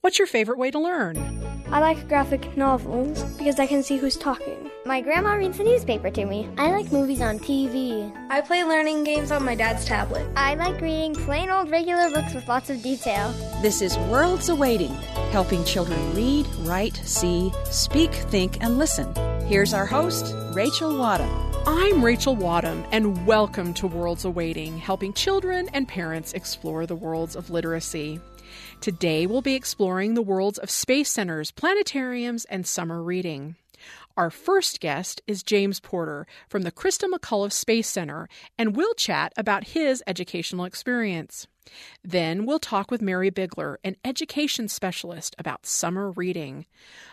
What's your favorite way to learn? I like graphic novels because I can see who's talking. My grandma reads the newspaper to me. I like movies on TV. I play learning games on my dad's tablet. I like reading plain old regular books with lots of detail. This is Worlds Awaiting, helping children read, write, see, speak, think, and listen. Here's our host, Rachel Wadham. I'm Rachel Wadham, and welcome to Worlds Awaiting, helping children and parents explore the worlds of literacy. Today, we'll be exploring the worlds of space centers, planetariums, and summer reading. Our first guest is James Porter from the Christa McAuliffe Space Center, and we'll chat about his educational experience. Then we'll talk with Mary Bigler, an education specialist, about summer reading.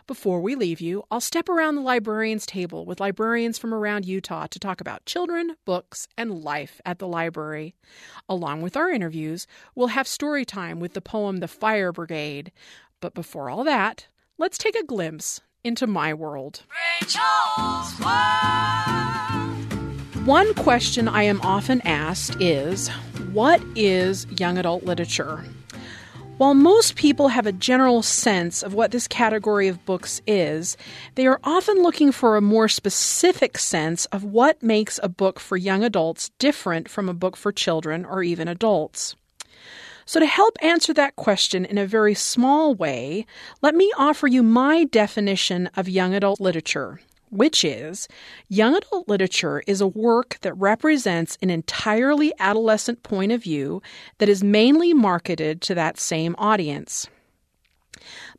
Before we leave you, I'll step around the librarian's table with librarians from around Utah to talk about children, books, and life at the library. Along with our interviews, we'll have story time with the poem The Fire Brigade. But before all that, let's take a glimpse into my world. Rachel's World. One question I am often asked is what is young adult literature? While most people have a general sense of what this category of books is, they are often looking for a more specific sense of what makes a book for young adults different from a book for children or even adults. So, to help answer that question in a very small way, let me offer you my definition of young adult literature which is young adult literature is a work that represents an entirely adolescent point of view that is mainly marketed to that same audience.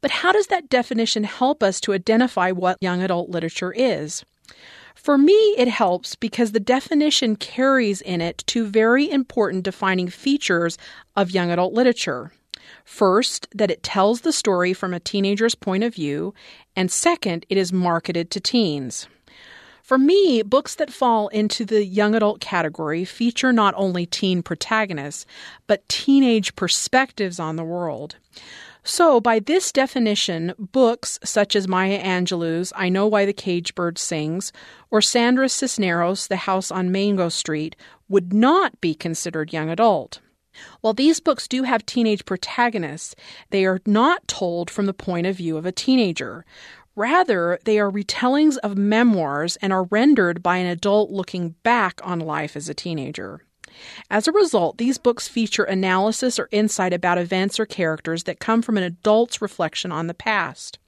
But how does that definition help us to identify what young adult literature is? For me, it helps because the definition carries in it two very important defining features of young adult literature. First, that it tells the story from a teenager's point of view, and second, it is marketed to teens. For me, books that fall into the young adult category feature not only teen protagonists, but teenage perspectives on the world. So, by this definition, books such as Maya Angelou's I Know Why the Cage Bird Sings or Sandra Cisneros' The House on Mango Street would not be considered young adult. While these books do have teenage protagonists, they are not told from the point of view of a teenager. Rather, they are retellings of memoirs and are rendered by an adult looking back on life as a teenager. As a result, these books feature analysis or insight about events or characters that come from an adult's reflection on the past.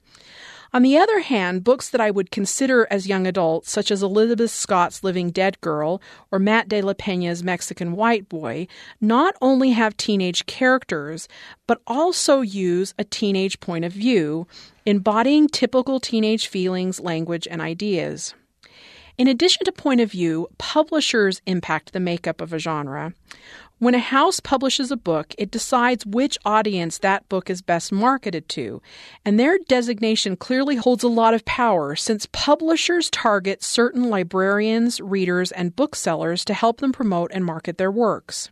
On the other hand, books that I would consider as young adults, such as Elizabeth Scott's Living Dead Girl or Matt de la Pena's Mexican White Boy, not only have teenage characters, but also use a teenage point of view, embodying typical teenage feelings, language, and ideas. In addition to point of view, publishers impact the makeup of a genre. When a house publishes a book, it decides which audience that book is best marketed to, and their designation clearly holds a lot of power since publishers target certain librarians, readers, and booksellers to help them promote and market their works.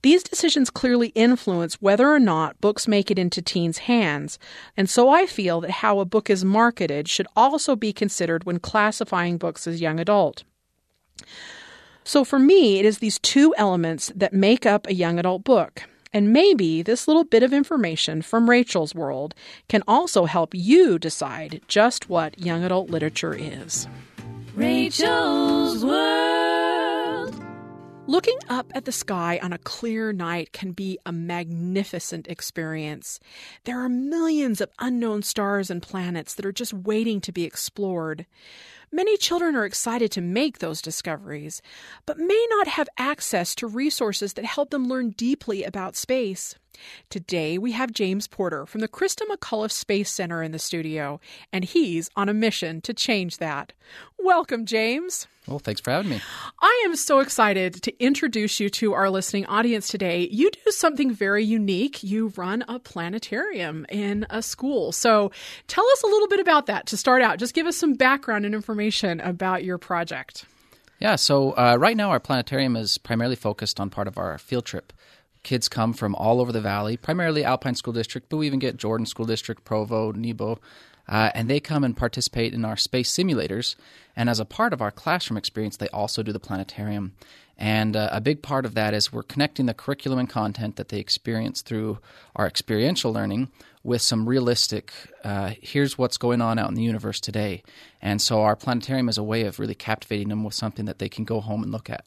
These decisions clearly influence whether or not books make it into teens' hands, and so I feel that how a book is marketed should also be considered when classifying books as young adult. So for me, it is these two elements that make up a young adult book. And maybe this little bit of information from Rachel's world can also help you decide just what young adult literature is. Rachel's World. Looking up at the sky on a clear night can be a magnificent experience. There are millions of unknown stars and planets that are just waiting to be explored. Many children are excited to make those discoveries, but may not have access to resources that help them learn deeply about space. Today, we have James Porter from the Christa McAuliffe Space Center in the studio, and he's on a mission to change that. Welcome, James. Well, thanks for having me. I am so excited to introduce you to our listening audience today. You do something very unique. You run a planetarium in a school. So tell us a little bit about that to start out. Just give us some background and information about your project. Yeah, so uh, right now our planetarium is primarily focused on part of our field trip kids come from all over the valley, primarily Alpine School District, but we even get Jordan School District, Provo, Nebo, uh, and they come and participate in our space simulators. And as a part of our classroom experience, they also do the planetarium. And uh, a big part of that is we're connecting the curriculum and content that they experience through our experiential learning with some realistic, uh, here's what's going on out in the universe today. And so our planetarium is a way of really captivating them with something that they can go home and look at.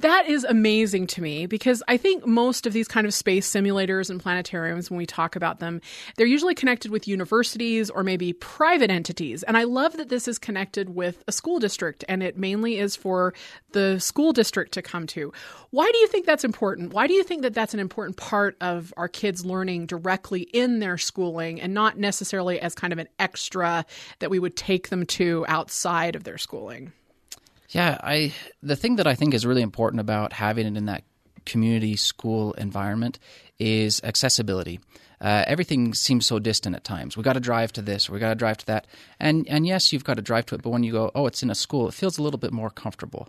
That is amazing to me because I think most of these kind of space simulators and planetariums, when we talk about them, they're usually connected with universities or maybe private entities. And I love that this is connected with a school district and it mainly is for the school district to come to. Why do you think that's important? Why do you think that that's an important part of our kids learning directly in their schooling and not necessarily as kind of an extra that we would take them to outside of their schooling? Yeah, I the thing that I think is really important about having it in that community school environment is accessibility. Uh, everything seems so distant at times. We got to drive to this, we got to drive to that, and and yes, you've got to drive to it. But when you go, oh, it's in a school, it feels a little bit more comfortable.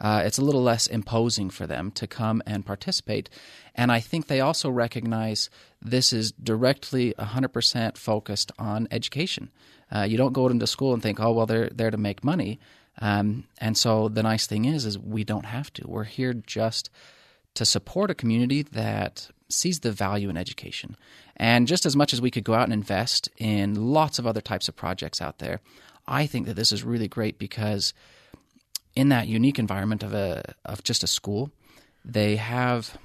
Uh, it's a little less imposing for them to come and participate. And I think they also recognize this is directly 100% focused on education. Uh, you don't go into school and think, oh, well, they're there to make money. Um, and so the nice thing is, is we don't have to. We're here just to support a community that sees the value in education. And just as much as we could go out and invest in lots of other types of projects out there, I think that this is really great because in that unique environment of a of just a school, they have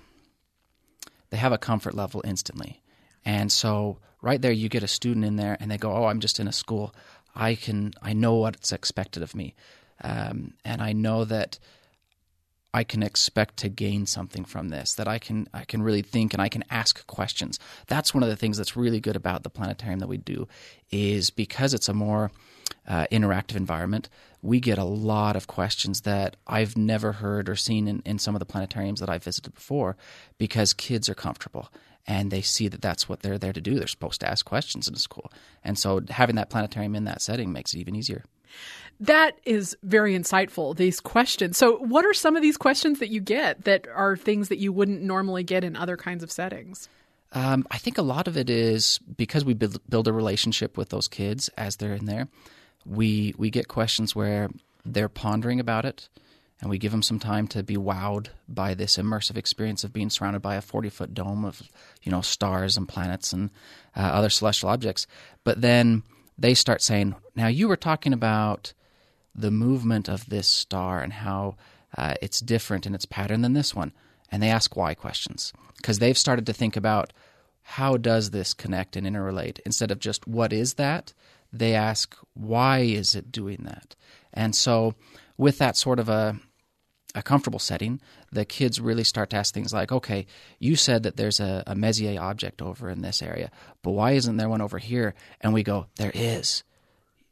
they have a comfort level instantly. And so right there you get a student in there and they go, "Oh, I'm just in a school. I can I know what's expected of me." Um, and I know that I can expect to gain something from this. That I can I can really think and I can ask questions. That's one of the things that's really good about the planetarium that we do, is because it's a more uh, interactive environment. We get a lot of questions that I've never heard or seen in, in some of the planetariums that I've visited before, because kids are comfortable and they see that that's what they're there to do. They're supposed to ask questions in a school, and so having that planetarium in that setting makes it even easier. That is very insightful, these questions. So, what are some of these questions that you get that are things that you wouldn't normally get in other kinds of settings? Um, I think a lot of it is because we build, build a relationship with those kids as they're in there. We we get questions where they're pondering about it, and we give them some time to be wowed by this immersive experience of being surrounded by a forty foot dome of you know stars and planets and uh, other celestial objects. But then they start saying, "Now you were talking about." the movement of this star and how uh, it's different in its pattern than this one. And they ask why questions because they've started to think about how does this connect and interrelate instead of just what is that they ask why is it doing that and so with that sort of a a comfortable setting, the kids really start to ask things like, okay, you said that there's a, a Messier object over in this area, but why isn't there one over here? And we go, there is.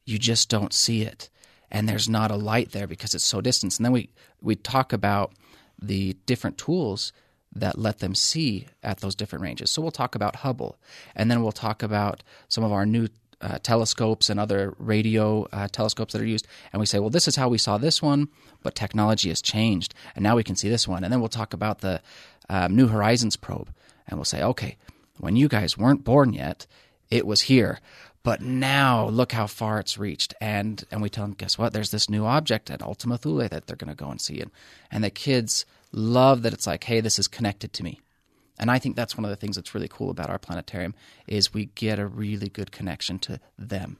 You just don't see it and there's not a light there because it's so distant. And then we we talk about the different tools that let them see at those different ranges. So we'll talk about Hubble, and then we'll talk about some of our new uh, telescopes and other radio uh, telescopes that are used. And we say, well, this is how we saw this one, but technology has changed, and now we can see this one. And then we'll talk about the um, New Horizons probe, and we'll say, okay, when you guys weren't born yet, it was here. But now look how far it's reached. And and we tell them, guess what? There's this new object at Ultima Thule that they're going to go and see. And, and the kids love that it's like, hey, this is connected to me. And I think that's one of the things that's really cool about our planetarium is we get a really good connection to them.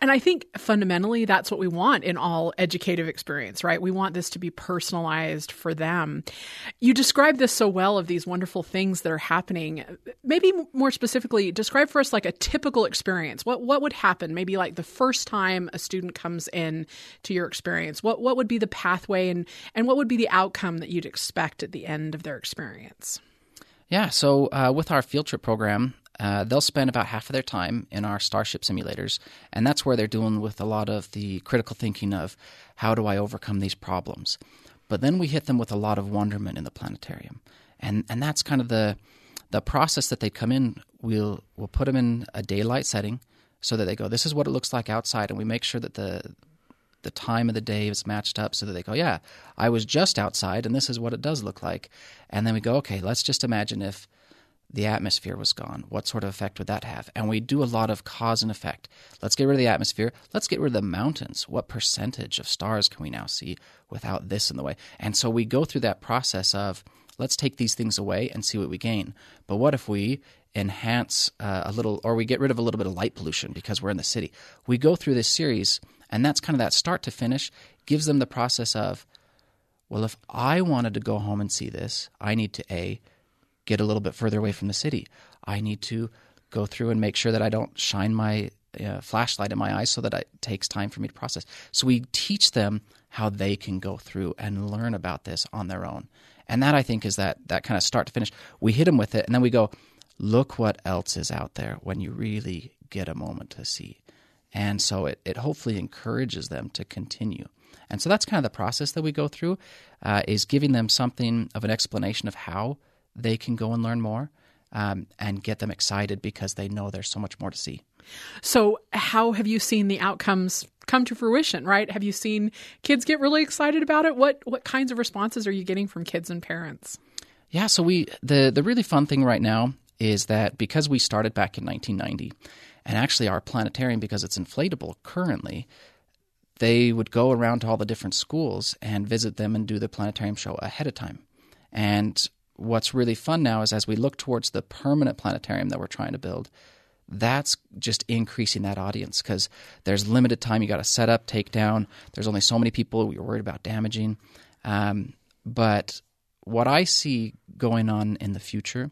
And I think fundamentally that's what we want in all educative experience, right? We want this to be personalized for them. You describe this so well of these wonderful things that are happening. Maybe more specifically, describe for us like a typical experience. What what would happen? Maybe like the first time a student comes in to your experience. What what would be the pathway and and what would be the outcome that you'd expect at the end of their experience? Yeah, so uh, with our field trip program, uh, they'll spend about half of their time in our Starship simulators, and that's where they're dealing with a lot of the critical thinking of how do I overcome these problems. But then we hit them with a lot of wonderment in the planetarium, and and that's kind of the the process that they come in. We'll we'll put them in a daylight setting so that they go. This is what it looks like outside, and we make sure that the the time of the day is matched up so that they go, yeah, I was just outside, and this is what it does look like. And then we go, okay, let's just imagine if the atmosphere was gone. What sort of effect would that have? And we do a lot of cause and effect. Let's get rid of the atmosphere. Let's get rid of the mountains. What percentage of stars can we now see without this in the way? And so we go through that process of let's take these things away and see what we gain. But what if we enhance uh, a little, or we get rid of a little bit of light pollution because we're in the city. We go through this series, and that's kind of that start to finish gives them the process of, well, if I wanted to go home and see this, I need to A, get a little bit further away from the city. I need to go through and make sure that I don't shine my uh, flashlight in my eyes so that it takes time for me to process. So we teach them how they can go through and learn about this on their own. And that I think is that that kind of start to finish. We hit them with it and then we go, look what else is out there when you really get a moment to see. And so it, it hopefully encourages them to continue. And so that's kind of the process that we go through uh, is giving them something of an explanation of how they can go and learn more um, and get them excited because they know there's so much more to see. So, how have you seen the outcomes come to fruition? Right? Have you seen kids get really excited about it? What what kinds of responses are you getting from kids and parents? Yeah, so we the the really fun thing right now is that because we started back in 1990, and actually our planetarium because it's inflatable currently, they would go around to all the different schools and visit them and do the planetarium show ahead of time. And what's really fun now is as we look towards the permanent planetarium that we're trying to build, that's just increasing that audience because there's limited time you got to set up, take down. There's only so many people you're worried about damaging. Um, but what I see going on in the future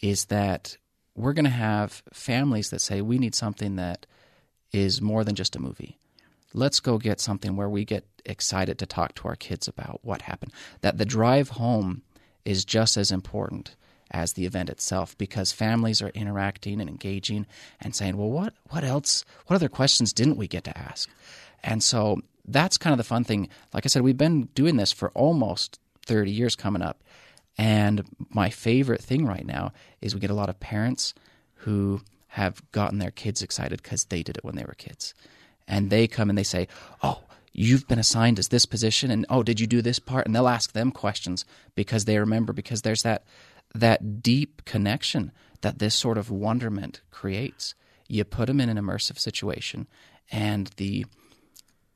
is that we're going to have families that say we need something that is more than just a movie. Let's go get something where we get excited to talk to our kids about what happened. That the drive home is just as important as the event itself because families are interacting and engaging and saying, well, what, what else, what other questions didn't we get to ask? And so that's kind of the fun thing. Like I said, we've been doing this for almost 30 years coming up. And my favorite thing right now is we get a lot of parents who have gotten their kids excited because they did it when they were kids. And they come and they say, Oh, you've been assigned as this position and oh did you do this part and they'll ask them questions because they remember because there's that that deep connection that this sort of wonderment creates you put them in an immersive situation and the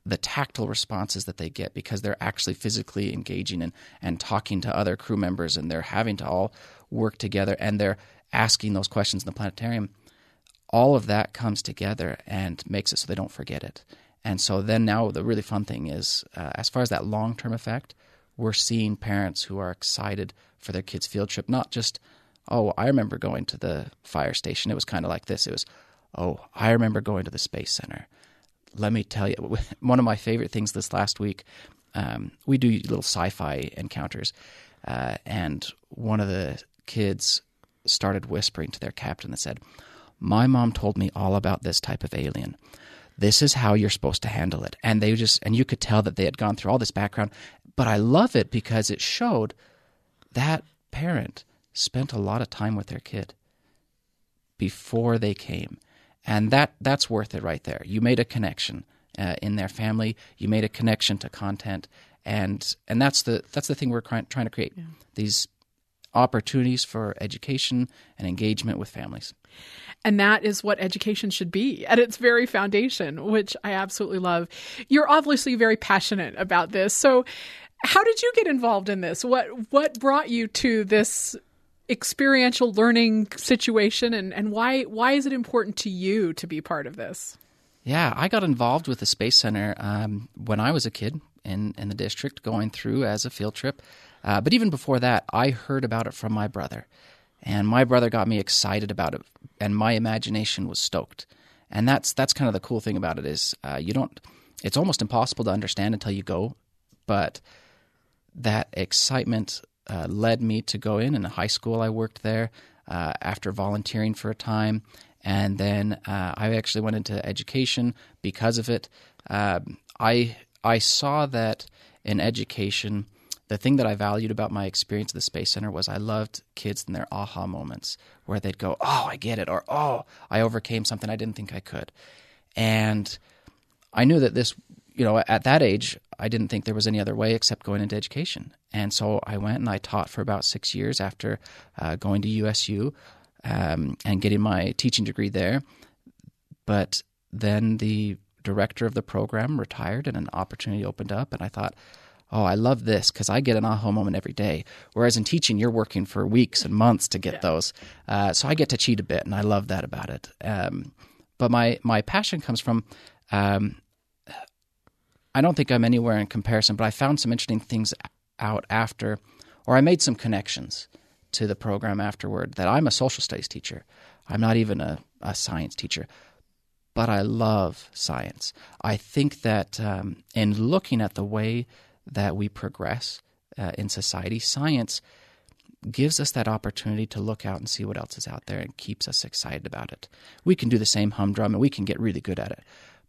the tactile responses that they get because they're actually physically engaging and, and talking to other crew members and they're having to all work together and they're asking those questions in the planetarium all of that comes together and makes it so they don't forget it and so then now the really fun thing is, uh, as far as that long term effect, we're seeing parents who are excited for their kids' field trip. Not just, oh, I remember going to the fire station. It was kind of like this. It was, oh, I remember going to the space center. Let me tell you, one of my favorite things this last week. Um, we do little sci-fi encounters, uh, and one of the kids started whispering to their captain that said, "My mom told me all about this type of alien." this is how you're supposed to handle it. And they just, and you could tell that they had gone through all this background. But I love it because it showed that parent spent a lot of time with their kid before they came. And that, that's worth it right there. You made a connection uh, in their family. You made a connection to content. And, and that's the, that's the thing we're trying, trying to create. Yeah. These opportunities for education and engagement with families. And that is what education should be at its very foundation, which I absolutely love. You're obviously very passionate about this. So, how did you get involved in this? What what brought you to this experiential learning situation and, and why why is it important to you to be part of this? Yeah, I got involved with the Space Center um, when I was a kid in, in the district going through as a field trip. Uh, but even before that, I heard about it from my brother. And my brother got me excited about it, and my imagination was stoked. And that's that's kind of the cool thing about it is uh, you don't. It's almost impossible to understand until you go, but that excitement uh, led me to go in. In a high school, I worked there uh, after volunteering for a time, and then uh, I actually went into education because of it. Um, I I saw that in education the thing that I valued about my experience at the Space Center was I loved kids and their aha moments where they'd go, Oh, I get it, or Oh, I overcame something I didn't think I could. And I knew that this, you know, at that age, I didn't think there was any other way except going into education. And so I went and I taught for about six years after uh, going to USU um, and getting my teaching degree there. But then the director of the program retired and an opportunity opened up, and I thought, oh, I love this because I get an aha moment every day. Whereas in teaching, you're working for weeks and months to get yeah. those. Uh, so I get to cheat a bit, and I love that about it. Um, but my my passion comes from. Um, I don't think I'm anywhere in comparison, but I found some interesting things out after, or I made some connections to the program afterward. That I'm a social studies teacher. I'm not even a, a science teacher, but I love science. I think that um, in looking at the way that we progress uh, in society, science gives us that opportunity to look out and see what else is out there and keeps us excited about it. We can do the same humdrum and we can get really good at it.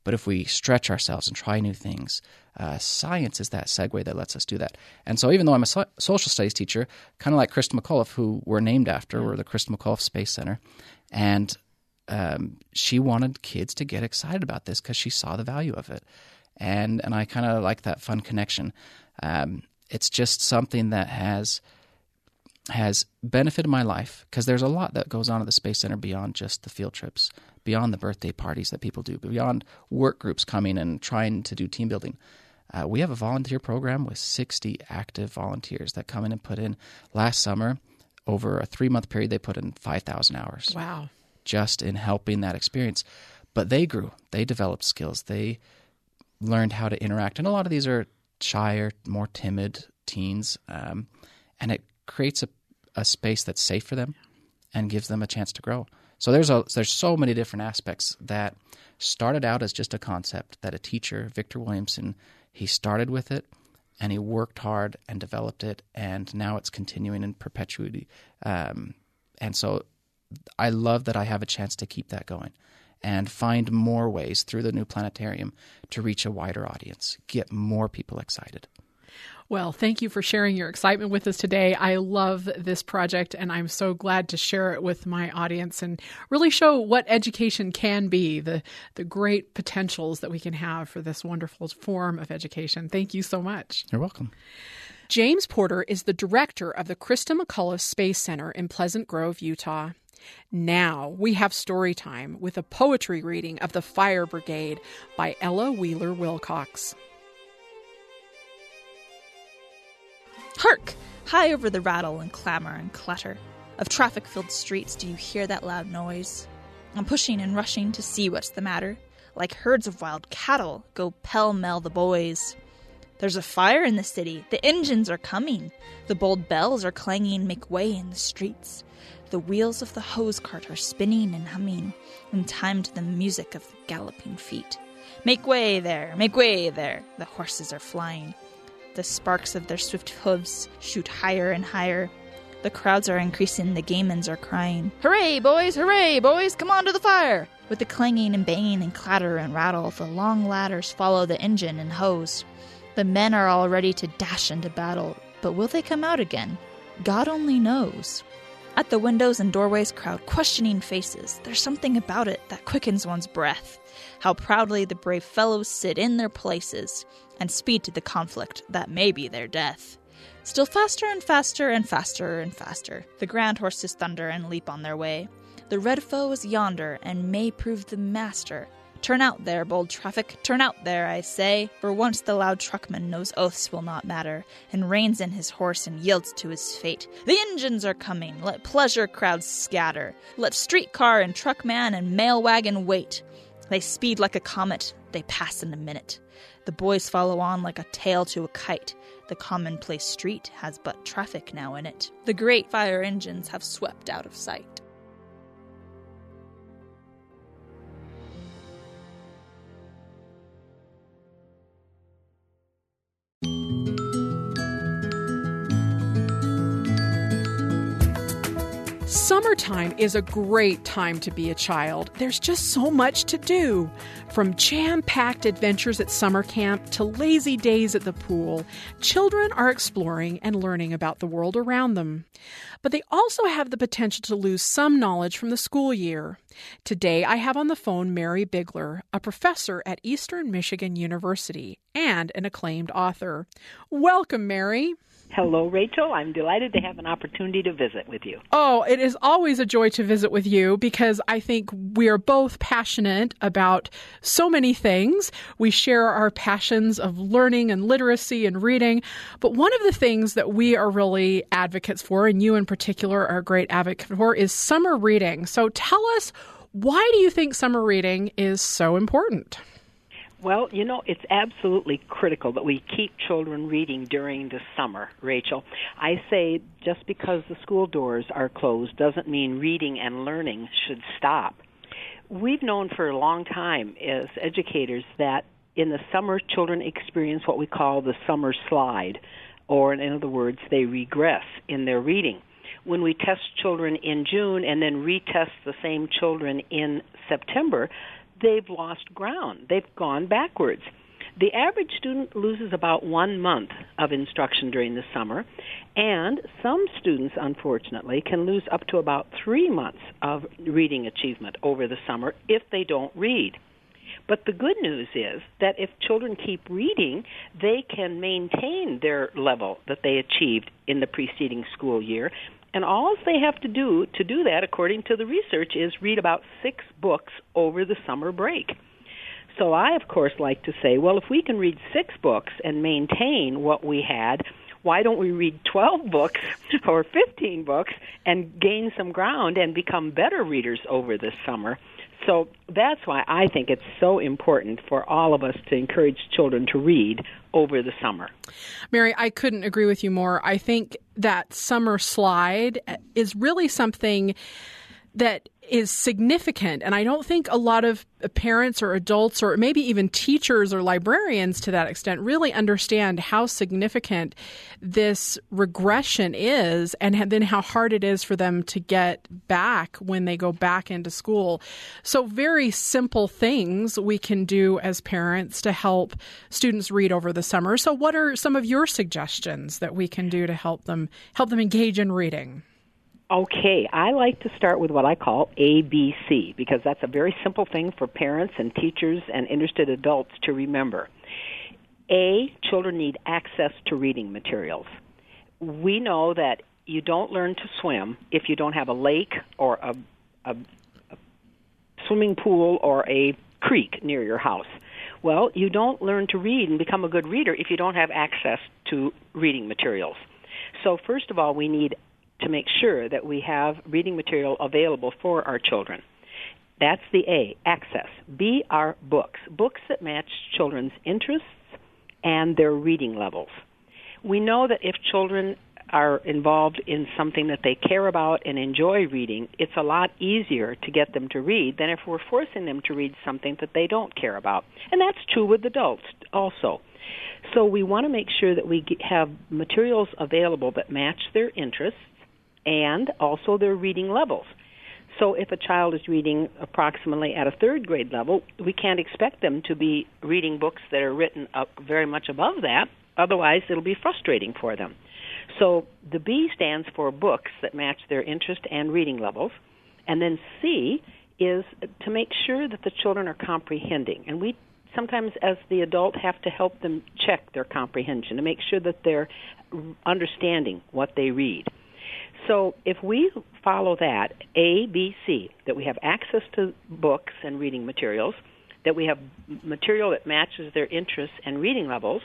But if we stretch ourselves and try new things, uh, science is that segue that lets us do that. And so, even though I'm a so- social studies teacher, kind of like Christa McAuliffe, who we're named after, we're the Christa McAuliffe Space Center, and um, she wanted kids to get excited about this because she saw the value of it, and and I kind of like that fun connection. Um, it's just something that has has benefited my life because there's a lot that goes on at the Space Center beyond just the field trips, beyond the birthday parties that people do, beyond work groups coming and trying to do team building. Uh, we have a volunteer program with 60 active volunteers that come in and put in. Last summer, over a three month period, they put in 5,000 hours. Wow. Just in helping that experience. But they grew, they developed skills, they learned how to interact. And a lot of these are shyer, more timid teens. Um, and it creates a a space that's safe for them and gives them a chance to grow. So there's a there's so many different aspects that started out as just a concept that a teacher, Victor Williamson, he started with it and he worked hard and developed it, and now it's continuing in perpetuity. Um, and so I love that I have a chance to keep that going and find more ways through the new planetarium to reach a wider audience, get more people excited. Well, thank you for sharing your excitement with us today. I love this project and I'm so glad to share it with my audience and really show what education can be, the, the great potentials that we can have for this wonderful form of education. Thank you so much. You're welcome. James Porter is the director of the Christa McAuliffe Space Center in Pleasant Grove, Utah. Now we have story time with a poetry reading of The Fire Brigade by Ella Wheeler Wilcox. Hark! High over the rattle and clamor and clatter of traffic filled streets, do you hear that loud noise? I'm pushing and rushing to see what's the matter. Like herds of wild cattle, go pell mell the boys. There's a fire in the city. The engines are coming. The bold bells are clanging, make way in the streets. The wheels of the hose cart are spinning and humming in time to the music of the galloping feet. Make way there, make way there. The horses are flying. The sparks of their swift hooves shoot higher and higher. The crowds are increasing, the gamins are crying, Hooray, boys, hooray, boys, come on to the fire! With the clanging and banging and clatter and rattle, the long ladders follow the engine and hose. The men are all ready to dash into battle, but will they come out again? God only knows. At the windows and doorways crowd questioning faces. There's something about it that quickens one's breath. How proudly the brave fellows sit in their places and speed to the conflict that may be their death. Still faster and faster and faster and faster, the grand horses thunder and leap on their way. The red foe is yonder and may prove the master. Turn out there, bold traffic, turn out there, I say, for once the loud truckman knows oaths will not matter, and reins in his horse and yields to his fate. The engines are coming, let pleasure crowds scatter, let streetcar and truckman and mail wagon wait. They speed like a comet, they pass in a minute. The boys follow on like a tail to a kite. The commonplace street has but traffic now in it. The great fire engines have swept out of sight. Summertime is a great time to be a child. There's just so much to do. From jam packed adventures at summer camp to lazy days at the pool, children are exploring and learning about the world around them. but they also have the potential to lose some knowledge from the school year. Today, I have on the phone Mary Bigler, a professor at Eastern Michigan University and an acclaimed author. Welcome, Mary. Hello, Rachel. I'm delighted to have an opportunity to visit with you. Oh, it is always a joy to visit with you because I think we are both passionate about so many things. We share our passions of learning and literacy and reading. But one of the things that we are really advocates for, and you in particular are a great advocate for, is summer reading. So tell us, why do you think summer reading is so important? Well, you know, it's absolutely critical that we keep children reading during the summer, Rachel. I say just because the school doors are closed doesn't mean reading and learning should stop. We've known for a long time as educators that in the summer children experience what we call the summer slide, or in other words, they regress in their reading. When we test children in June and then retest the same children in September, they've lost ground. They've gone backwards. The average student loses about one month of instruction during the summer, and some students, unfortunately, can lose up to about three months of reading achievement over the summer if they don't read. But the good news is that if children keep reading, they can maintain their level that they achieved in the preceding school year and all they have to do to do that, according to the research, is read about six books over the summer break. So I, of course, like to say, well, if we can read six books and maintain what we had, why don't we read 12 books or 15 books and gain some ground and become better readers over this summer? So that's why I think it's so important for all of us to encourage children to read over the summer. Mary, I couldn't agree with you more. I think that summer slide is really something that is significant. And I don't think a lot of parents or adults or maybe even teachers or librarians to that extent really understand how significant this regression is and then how hard it is for them to get back when they go back into school. So, very simple things we can do as parents to help students read over the summer. So, what are some of your suggestions that we can do to help them help them engage in reading? Okay, I like to start with what I call ABC because that's a very simple thing for parents and teachers and interested adults to remember. A, children need access to reading materials. We know that you don't learn to swim if you don't have a lake or a, a, a swimming pool or a creek near your house. Well, you don't learn to read and become a good reader if you don't have access to reading materials. So, first of all, we need to make sure that we have reading material available for our children. That's the A, access. B are books, books that match children's interests and their reading levels. We know that if children are involved in something that they care about and enjoy reading, it's a lot easier to get them to read than if we're forcing them to read something that they don't care about. And that's true with adults also. So we want to make sure that we have materials available that match their interests and also their reading levels. So if a child is reading approximately at a third grade level, we can't expect them to be reading books that are written up very much above that. Otherwise, it'll be frustrating for them. So the B stands for books that match their interest and reading levels. And then C is to make sure that the children are comprehending. And we sometimes, as the adult, have to help them check their comprehension to make sure that they're understanding what they read. So if we follow that A, B, C, that we have access to books and reading materials, that we have material that matches their interests and reading levels,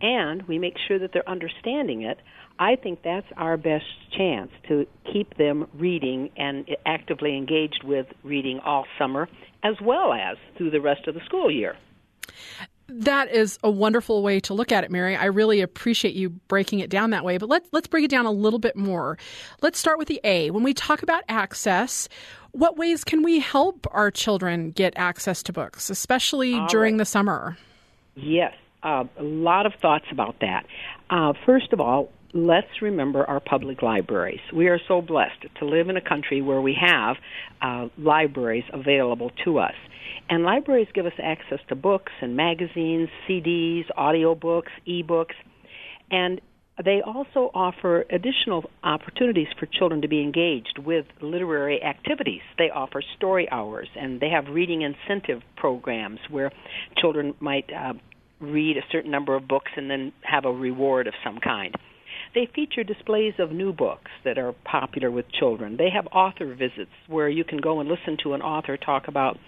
and we make sure that they're understanding it, I think that's our best chance to keep them reading and actively engaged with reading all summer as well as through the rest of the school year. That is a wonderful way to look at it, Mary. I really appreciate you breaking it down that way. But let's let's break it down a little bit more. Let's start with the A. When we talk about access, what ways can we help our children get access to books, especially All during right. the summer? Yes, uh, a lot of thoughts about that. Uh, first of all, let's remember our public libraries. We are so blessed to live in a country where we have uh, libraries available to us. And libraries give us access to books and magazines, CDs, audiobooks, ebooks. And they also offer additional opportunities for children to be engaged with literary activities. They offer story hours and they have reading incentive programs where children might uh, read a certain number of books and then have a reward of some kind. They feature displays of new books that are popular with children. They have author visits where you can go and listen to an author talk about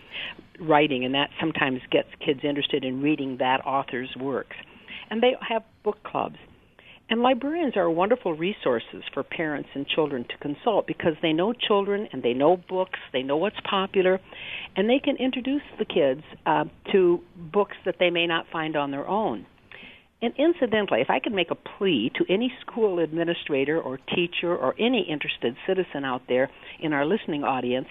writing, and that sometimes gets kids interested in reading that author's works. And they have book clubs. And librarians are wonderful resources for parents and children to consult because they know children and they know books, they know what's popular, and they can introduce the kids uh, to books that they may not find on their own. And incidentally, if I could make a plea to any school administrator or teacher or any interested citizen out there in our listening audience,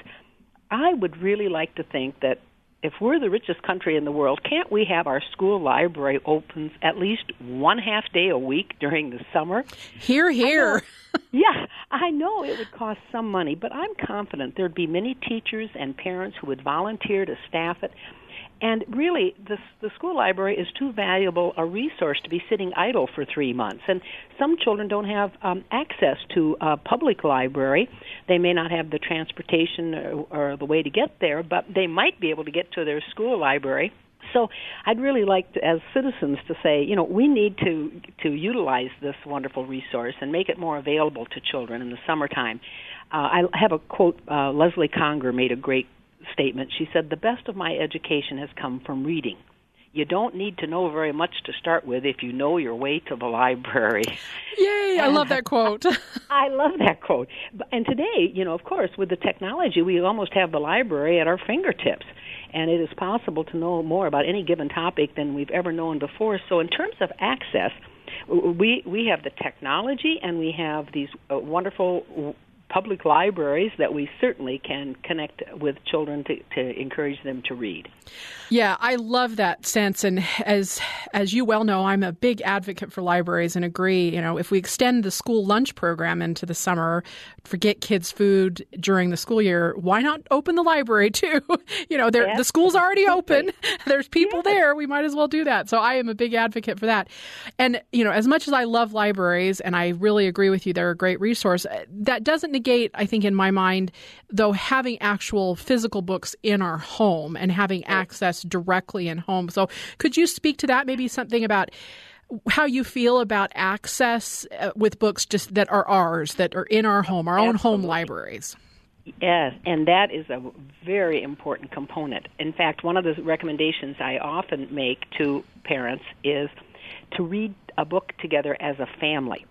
I would really like to think that if we're the richest country in the world, can't we have our school library open at least one half day a week during the summer? Hear, hear. I yeah, I know it would cost some money, but I'm confident there'd be many teachers and parents who would volunteer to staff it. And really, the, the school library is too valuable a resource to be sitting idle for three months. And some children don't have um, access to a public library. They may not have the transportation or, or the way to get there, but they might be able to get to their school library. So I'd really like to, as citizens to say, you know, we need to to utilize this wonderful resource and make it more available to children in the summertime. Uh, I have a quote. Uh, Lesley Conger made a great statement. She said, The best of my education has come from reading. You don't need to know very much to start with if you know your way to the library. Yay, I love that quote. I love that quote. And today, you know, of course, with the technology, we almost have the library at our fingertips. And it is possible to know more about any given topic than we've ever known before. So, in terms of access, we we have the technology and we have these uh, wonderful public libraries that we certainly can connect with children to, to encourage them to read. Yeah, I love that sense and as as you well know, I'm a big advocate for libraries and agree, you know, if we extend the school lunch program into the summer, forget kids food during the school year, why not open the library too? you know, the school's already open. There's people yes. there, we might as well do that. So I am a big advocate for that. And you know, as much as I love libraries and I really agree with you they're a great resource, that doesn't negate, I think, in my mind, though, having actual physical books in our home and having access directly in home. So, could you speak to that? Maybe something about how you feel about access uh, with books just that are ours, that are in our home, our Absolutely. own home libraries. Yes, and that is a very important component. In fact, one of the recommendations I often make to parents is to read a book together as a family.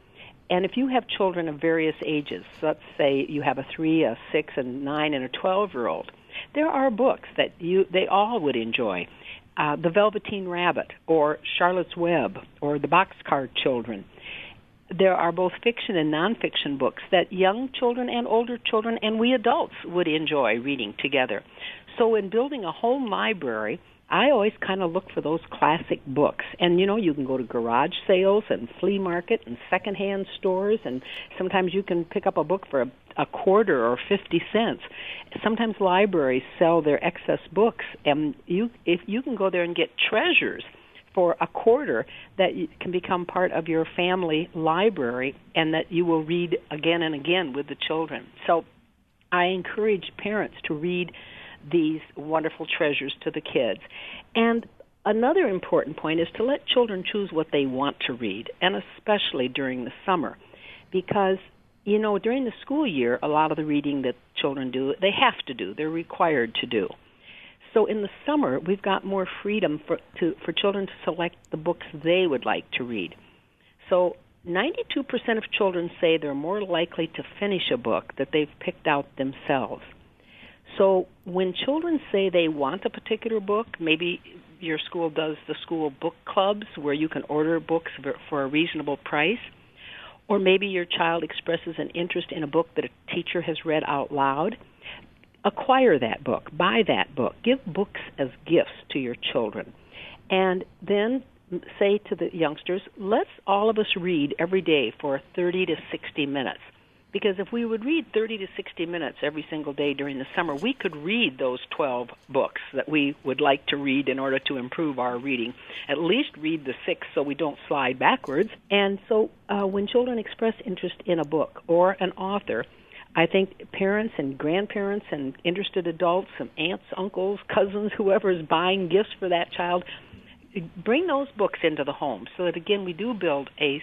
And if you have children of various ages, let's say you have a three, a six, and nine, and a twelve year old, there are books that you they all would enjoy. Uh, the Velveteen Rabbit, or Charlotte's Web, or The Boxcar Children. There are both fiction and nonfiction books that young children and older children and we adults would enjoy reading together. So, in building a home library, I always kind of look for those classic books. And you know, you can go to garage sales and flea market and secondhand stores and sometimes you can pick up a book for a, a quarter or 50 cents. Sometimes libraries sell their excess books and you if you can go there and get treasures for a quarter that can become part of your family library and that you will read again and again with the children. So I encourage parents to read these wonderful treasures to the kids. And another important point is to let children choose what they want to read, and especially during the summer, because you know during the school year a lot of the reading that children do they have to do they're required to do. So in the summer we've got more freedom for to for children to select the books they would like to read. So 92% of children say they're more likely to finish a book that they've picked out themselves. So when children say they want a particular book, maybe your school does the school book clubs where you can order books for a reasonable price, or maybe your child expresses an interest in a book that a teacher has read out loud. Acquire that book, buy that book, give books as gifts to your children. And then say to the youngsters, let's all of us read every day for 30 to 60 minutes Because if we would read 30 to 60 minutes every single day during the summer, we could read those 12 books that we would like to read in order to improve our reading. At least read the six so we don't slide backwards. And so uh, when children express interest in a book or an author, I think parents and grandparents and interested adults and aunts, uncles, cousins, whoever is buying gifts for that child, bring those books into the home so that again we do build a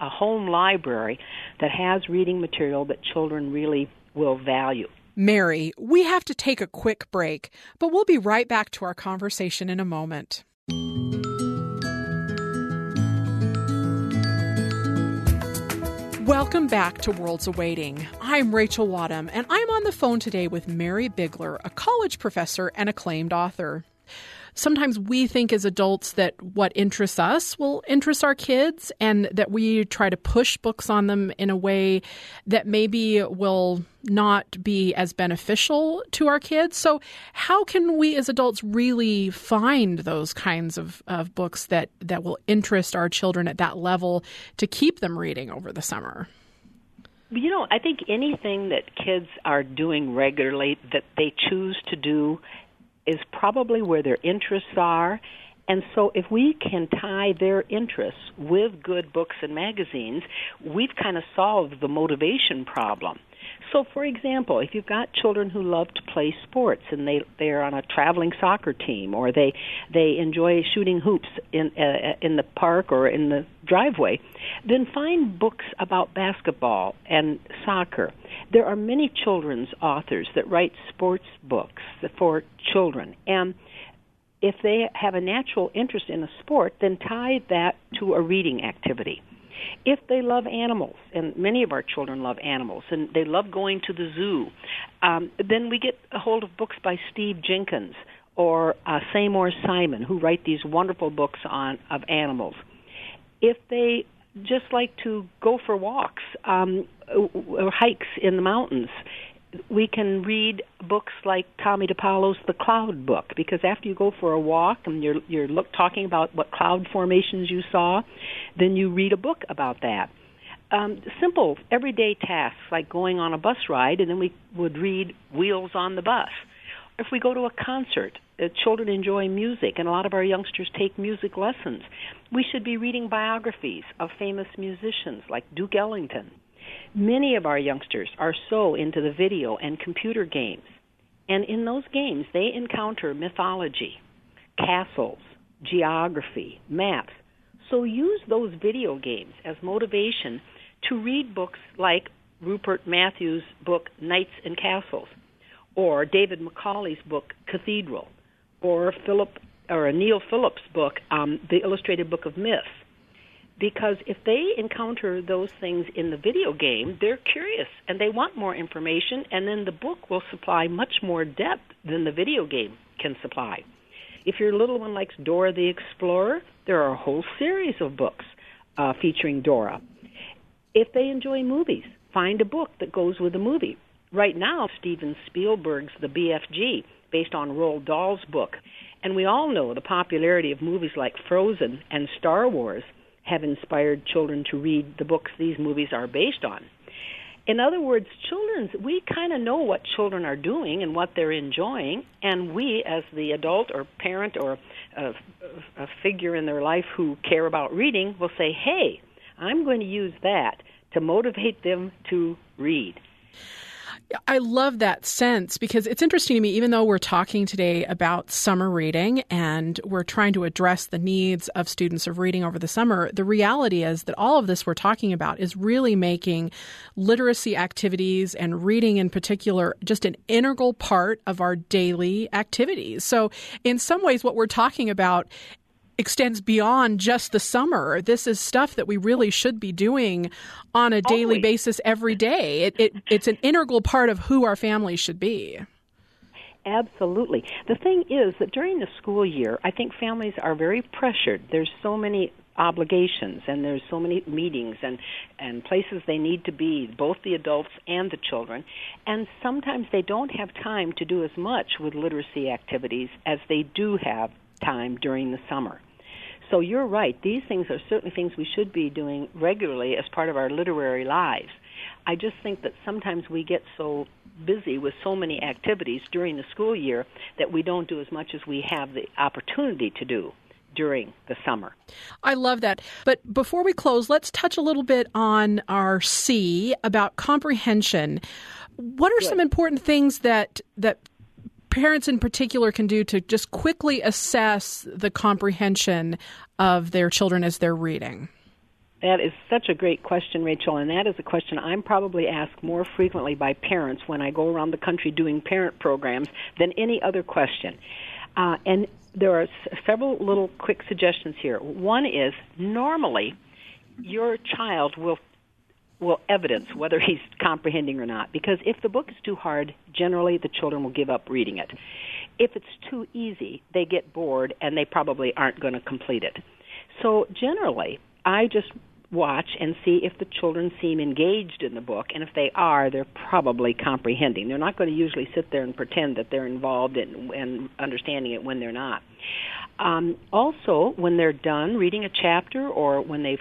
a home library that has reading material that children really will value. Mary, we have to take a quick break, but we'll be right back to our conversation in a moment. Welcome back to Worlds Awaiting. I'm Rachel Wadham, and I'm on the phone today with Mary Bigler, a college professor and acclaimed author sometimes we think as adults that what interests us will interest our kids and that we try to push books on them in a way that maybe will not be as beneficial to our kids. So, how can we as adults really find those kinds of, of books that, that will interest our children at that level to keep them reading over the summer? You know, I think anything that kids are doing regularly that they choose to do is probably where their interests are. And so, if we can tie their interests with good books and magazines, we've kind of solved the motivation problem. So, for example, if you've got children who love to play sports and they they're on a traveling soccer team, or they they enjoy shooting hoops in uh, in the park or in the driveway, then find books about basketball and soccer there are many children's authors that write sports books for children. And if they have a natural interest in a sport, then tie that to a reading activity. If they love animals, and many of our children love animals, and they love going to the zoo, um, then we get a hold of books by Steve Jenkins or uh, Seymour Simon, who write these wonderful books on of animals. If they just like to go for walks um, or hikes in the mountains. We can read books like Tomie dePaola's The Cloud Book because after you go for a walk and you're you're look, talking about what cloud formations you saw, then you read a book about that. Um, simple everyday tasks like going on a bus ride, and then we would read Wheels on the Bus. If we go to a concert, uh, children enjoy music, and a lot of our youngsters take music lessons. We should be reading biographies of famous musicians like Duke Ellington. Many of our youngsters are so into the video and computer games, and in those games, they encounter mythology, castles, geography, maps. So use those video games as motivation to read books like Rupert Matthews' book Knights and Castles, or David Macaulay's book Cathedral or Philip or Neil Philip's book, um, The Illustrated Book of Myths. Because if they encounter those things in the video game, they're curious and they want more information, and then the book will supply much more depth than the video game can supply. If your little one likes Dora the Explorer, there are a whole series of books uh, featuring Dora. If they enjoy movies, find a book that goes with the movie. Right now, Steven Spielberg's The BFG based on Roald Dahl's book. And we all know the popularity of movies like Frozen and Star Wars have inspired children to read the books these movies are based on. In other words, children's we kind of know what children are doing and what they're enjoying, and we, as the adult or parent or a, a figure in their life who care about reading, will say, "Hey, I'm going to use that to motivate them to read." I love that sense because it's interesting to me, even though we're talking today about summer reading and we're trying to address the needs of students of reading over the summer, the reality is that all of this we're talking about is really making literacy activities and reading in particular just an integral part of our daily activities. So, in some ways, what we're talking about extends beyond just the summer. This is stuff that we really should be doing on a daily Always. basis every day. It, it, it's an integral part of who our families should be. Absolutely. The thing is that during the school year, I think families are very pressured. There's so many obligations and there's so many meetings and and places they need to be both the adults and the children and sometimes they don't have time to do as much with literacy activities as they do have time during the summer. So you're right. These things are certainly things we should be doing regularly as part of our literary lives. I just think that sometimes we get so busy with so many activities during the school year that we don't do as much as we have the opportunity to do during the summer. I love that. But before we close, let's touch a little bit on our C about comprehension. What are Good. some important things that that parents in particular can do to just quickly assess the comprehension of their children as they're reading? That is such a great question, Rachel, and that is a question I'm probably asked more frequently by parents when I go around the country doing parent programs than any other question. Uh, and there are several little quick suggestions here. One is normally your child will will evidence whether he's comprehending or not because if the book is too hard, generally the children will give up reading it. If it's too easy, they get bored and they probably aren't going to complete it. So generally, I just watch and see if the children seem engaged in the book, and if they are, they're probably comprehending. They're not going to usually sit there and pretend that they're involved in and understanding it when they're not. Um, also, when they're done reading a chapter or when they've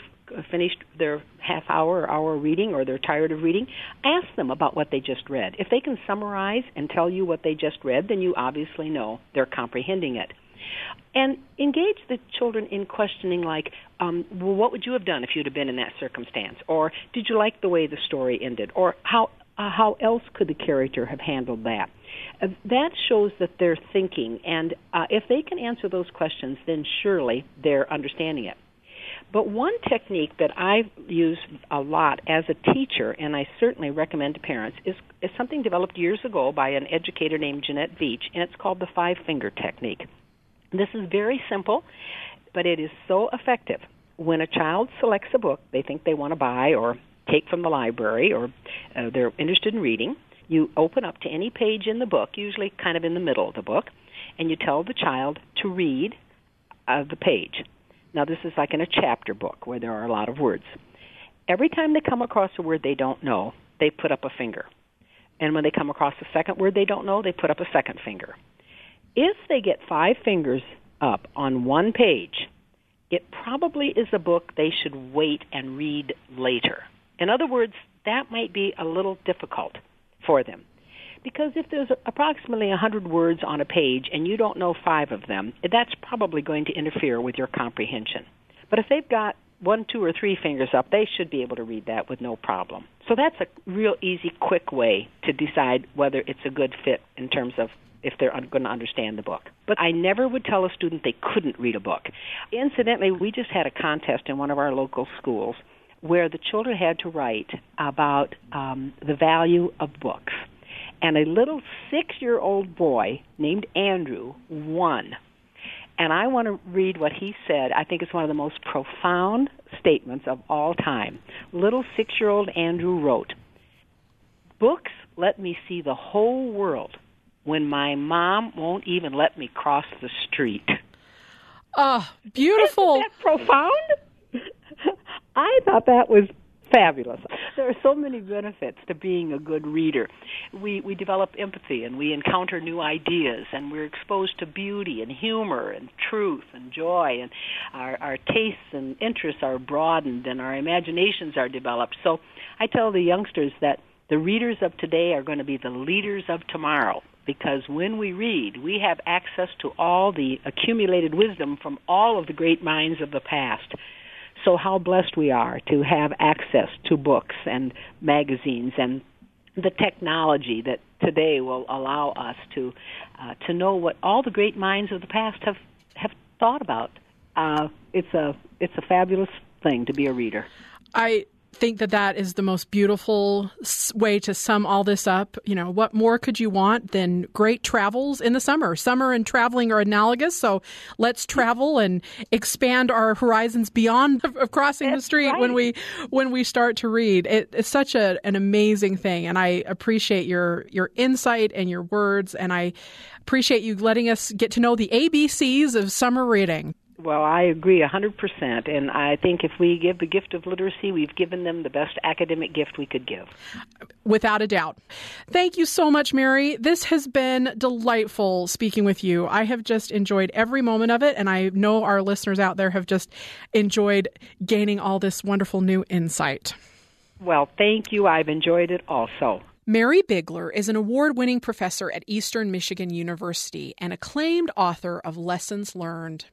finished their half hour or hour reading or they're tired of reading, ask them about what they just read. If they can summarize and tell you what they just read, then you obviously know they're comprehending it. And engage the children in questioning like, um, well, what would you have done if you'd have been in that circumstance? Or did you like the way the story ended? Or how uh, how else could the character have handled that? Uh, that shows that they're thinking, and uh, if they can answer those questions, then surely they're understanding it. But one technique that I use a lot as a teacher, and I certainly recommend to parents, is, is something developed years ago by an educator named Jeanette Veatch, and it's called the five finger technique. This is very simple, but it is so effective. When a child selects a book they think they want to buy or take from the library or uh, they're interested in reading, you open up to any page in the book, usually kind of in the middle of the book, and you tell the child to read uh, the page. Now, this is like in a chapter book where there are a lot of words. Every time they come across a word they don't know, they put up a finger. And when they come across a second word they don't know, they put up a second finger. If they get five fingers up on one page, it probably is a book they should wait and read later. In other words, that might be a little difficult for them. Because if there's approximately 100 words on a page and you don't know five of them, that's probably going to interfere with your comprehension. But if they've got one, two, or three fingers up, they should be able to read that with no problem. So that's a real easy, quick way to decide whether it's a good fit in terms of if they're going to understand the book. But I never would tell a student they couldn't read a book. Incidentally, we just had a contest in one of our local schools where the children had to write about um, the value of books. And a little six year old boy named Andrew won. And I want to read what he said. I think it's one of the most profound statements of all time. Little six year old Andrew wrote Books let me see the whole world when my mom won't even let me cross the street. Oh, beautiful. Isn't that profound? I thought that was fabulous. There are so many benefits to being a good reader. We we develop empathy and we encounter new ideas and we're exposed to beauty and humor and truth and joy and our our tastes and interests are broadened and our imaginations are developed. So I tell the youngsters that the readers of today are going to be the leaders of tomorrow because when we read, we have access to all the accumulated wisdom from all of the great minds of the past. So, how blessed we are to have access to books and magazines and the technology that today will allow us to uh, to know what all the great minds of the past have have thought about. Uh, it's a it's a fabulous thing to be a reader. I think that that is the most beautiful way to sum all this up. You know, what more could you want than great travels in the summer? Summer and traveling are analogous, so let's travel and expand our horizons beyond of crossing That's the street right. when we when we start to read. It, it's such a, an amazing thing, and I appreciate your your insight and your words, and I appreciate you letting us get to know the ABCs of summer reading. Well, I agree a 100%. And I think if we give the gift of literacy, we've given them the best academic gift we could give. Without a doubt. Thank you so much, Mary. This has been delightful speaking with you. I have just enjoyed every moment of it, and I know our listeners out there have just enjoyed gaining all this wonderful new insight. Well, thank you. I've enjoyed it also. Mary Bigler is an award winning professor at Eastern Michigan University and acclaimed author of Lessons Learned.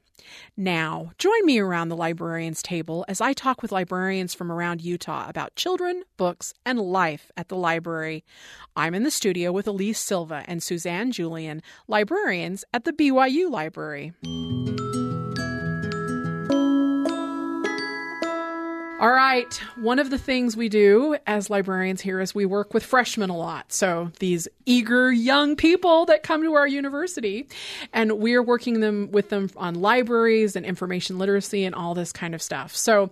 Now, join me around the librarian's table as I talk with librarians from around Utah about children, books, and life at the library. I'm in the studio with Elise Silva and Suzanne Julian, librarians at the BYU Library. All right. One of the things we do as librarians here is we work with freshmen a lot. So these eager young people that come to our university, and we're working them with them on libraries and information literacy and all this kind of stuff. So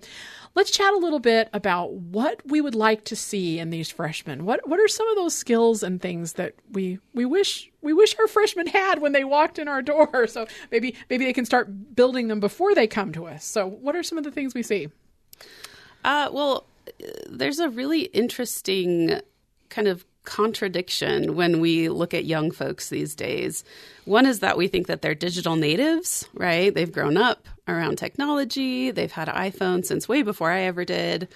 let's chat a little bit about what we would like to see in these freshmen. What what are some of those skills and things that we we wish we wish our freshmen had when they walked in our door? So maybe maybe they can start building them before they come to us. So what are some of the things we see? Uh, well, there's a really interesting kind of contradiction when we look at young folks these days. One is that we think that they're digital natives, right? They've grown up around technology, they've had an iPhone since way before I ever did.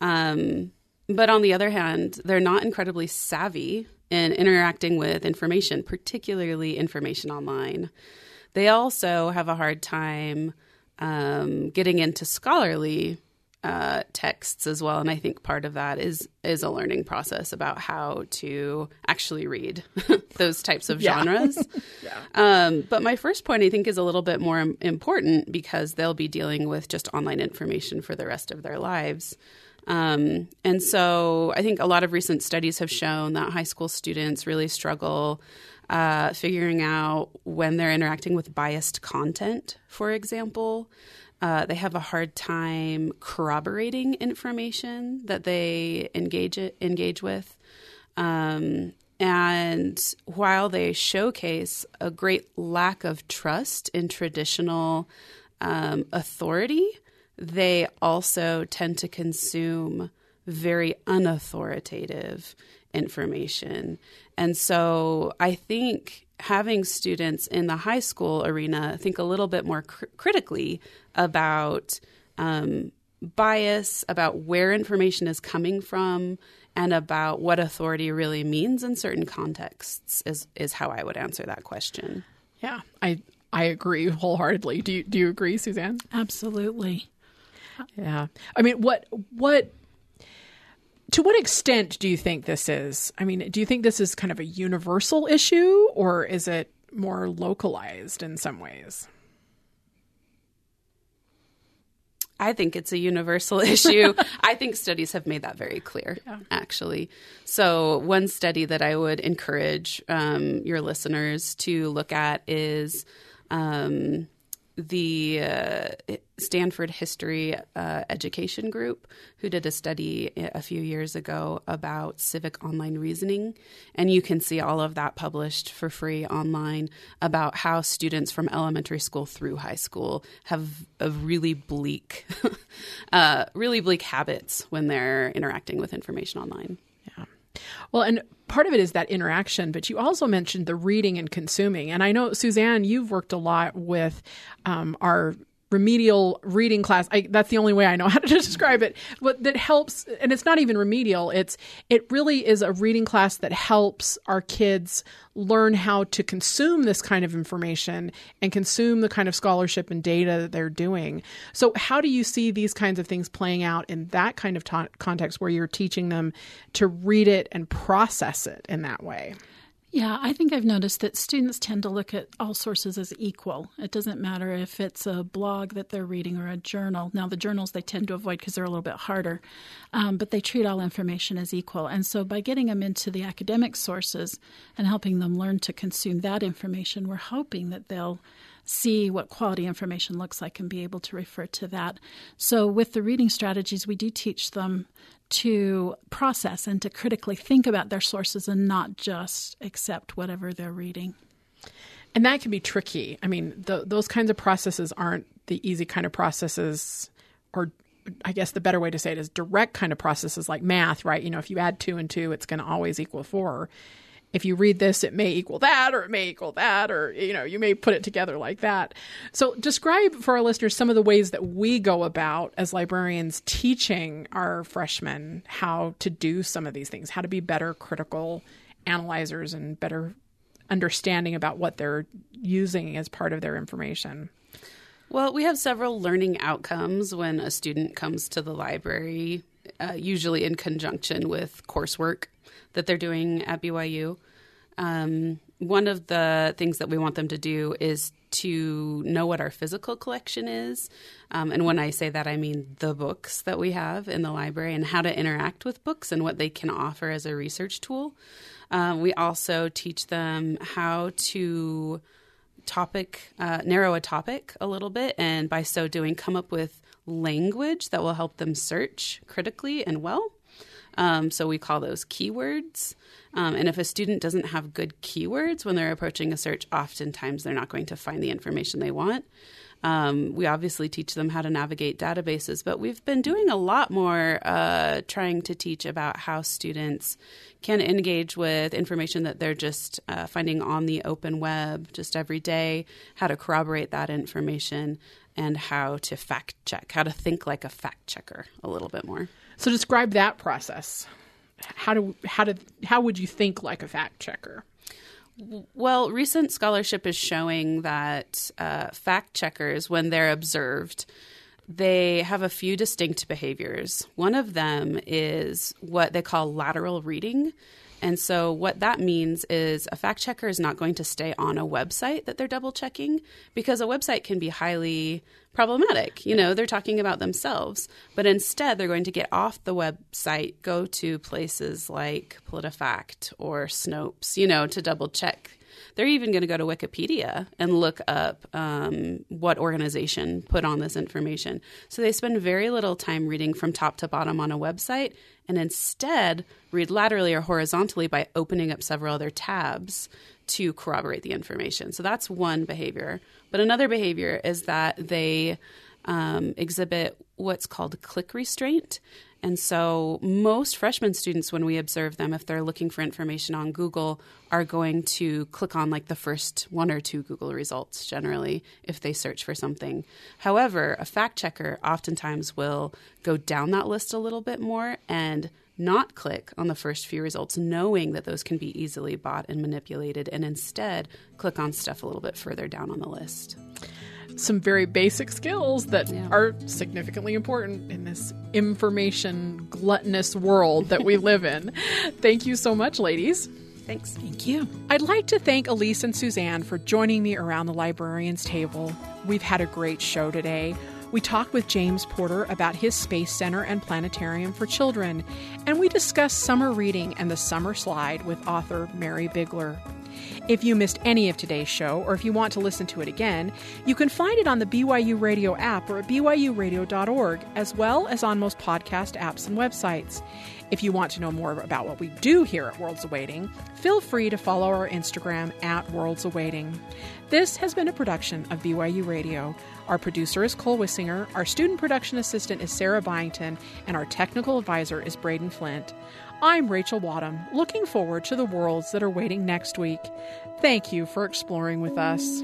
Um, but on the other hand, they're not incredibly savvy in interacting with information, particularly information online. They also have a hard time um, getting into scholarly uh, texts as well, and I think part of that is is a learning process about how to actually read those types of genres. yeah. um, but my first point, I think, is a little bit more important because they'll be dealing with just online information for the rest of their lives. Um, and so I think a lot of recent studies have shown that high school students really struggle uh, figuring out when they're interacting with biased content, for example. Uh, they have a hard time corroborating information that they engage it, engage with. Um, and while they showcase a great lack of trust in traditional um, authority, they also tend to consume very unauthoritative information. And so I think having students in the high school arena think a little bit more cr- critically about um, bias, about where information is coming from, and about what authority really means in certain contexts is is how I would answer that question. Yeah, I I agree wholeheartedly. Do you do you agree, Suzanne? Absolutely. Yeah. I mean, what what to what extent do you think this is? I mean, do you think this is kind of a universal issue or is it more localized in some ways? I think it's a universal issue. I think studies have made that very clear, yeah. actually. So, one study that I would encourage um, your listeners to look at is um, the uh, Stanford History uh, Education Group, who did a study a few years ago about civic online reasoning. And you can see all of that published for free online about how students from elementary school through high school have a really bleak, uh, really bleak habits when they're interacting with information online. Well, and part of it is that interaction, but you also mentioned the reading and consuming. And I know, Suzanne, you've worked a lot with um, our remedial reading class. I, that's the only way I know how to describe it. But that helps, and it's not even remedial. It's it really is a reading class that helps our kids learn how to consume this kind of information and consume the kind of scholarship and data that they're doing. So, how do you see these kinds of things playing out in that kind of context where you're teaching them to read it and process it in that way? Yeah, I think I've noticed that students tend to look at all sources as equal. It doesn't matter if it's a blog that they're reading or a journal. Now, the journals they tend to avoid because they're a little bit harder, um, but they treat all information as equal. And so, by getting them into the academic sources and helping them learn to consume that information, we're hoping that they'll see what quality information looks like and be able to refer to that. So, with the reading strategies, we do teach them to process and to critically think about their sources and not just accept whatever they're reading. And that can be tricky. I mean, the, those kinds of processes aren't the easy kind of processes, or I guess the better way to say it is direct kind of processes like math, right? You know, if you add two and two, it's going to always equal four. If you read this, it may equal that, or it may equal that, or you know, you may put it together like that. So, describe for our listeners some of the ways that we go about as librarians teaching our freshmen how to do some of these things, how to be better critical analyzers and better understanding about what they're using as part of their information. Well, we have several learning outcomes when a student comes to the library, uh, usually in conjunction with coursework that they're doing at BYU. Um, one of the things that we want them to do is to know what our physical collection is. Um, and when I say that, I mean the books that we have in the library and how to interact with books and what they can offer as a research tool. Um, we also teach them how to topic, uh, narrow a topic a little bit, and by so doing, come up with language that will help them search critically and well. Um, so we call those keywords. Um, and if a student doesn't have good keywords when they're approaching a search, oftentimes they're not going to find the information they want. Um, we obviously teach them how to navigate databases, but we've been doing a lot more uh, trying to teach about how students can engage with information that they're just uh, finding on the open web just every day, how to corroborate that information, and how to fact check, how to think like a fact checker a little bit more. So describe that process. How do how did how would you think like a fact checker? Well, recent scholarship is showing that uh, fact checkers, when they're observed, they have a few distinct behaviors. One of them is what they call lateral reading. And so, what that means is a fact checker is not going to stay on a website that they're double checking because a website can be highly problematic. You know, they're talking about themselves, but instead they're going to get off the website, go to places like PolitiFact or Snopes, you know, to double check they're even going to go to Wikipedia and look up um, what organization put on this information. So they spend very little time reading from top to bottom on a website and instead read laterally or horizontally by opening up several other tabs to corroborate the information. So that's one behavior. But another behavior is that they um, exhibit what's called click restraint. And so, most freshman students, when we observe them, if they're looking for information on Google, are going to click on like the first one or two Google results generally if they search for something. However, a fact checker oftentimes will go down that list a little bit more and not click on the first few results, knowing that those can be easily bought and manipulated, and instead click on stuff a little bit further down on the list some very basic skills that yeah. are significantly important in this information gluttonous world that we live in. Thank you so much, ladies. Thanks. Thank you. I'd like to thank Elise and Suzanne for joining me around the librarian's table. We've had a great show today. We talked with James Porter about his Space Center and Planetarium for Children, and we discussed summer reading and the summer slide with author Mary Bigler. If you missed any of today's show, or if you want to listen to it again, you can find it on the BYU Radio app or at byuradio.org, as well as on most podcast apps and websites. If you want to know more about what we do here at Worlds Awaiting, feel free to follow our Instagram at Worlds Awaiting. This has been a production of BYU Radio. Our producer is Cole Wissinger, our student production assistant is Sarah Byington, and our technical advisor is Braden Flint. I'm Rachel Wadham, looking forward to the worlds that are waiting next week. Thank you for exploring with us.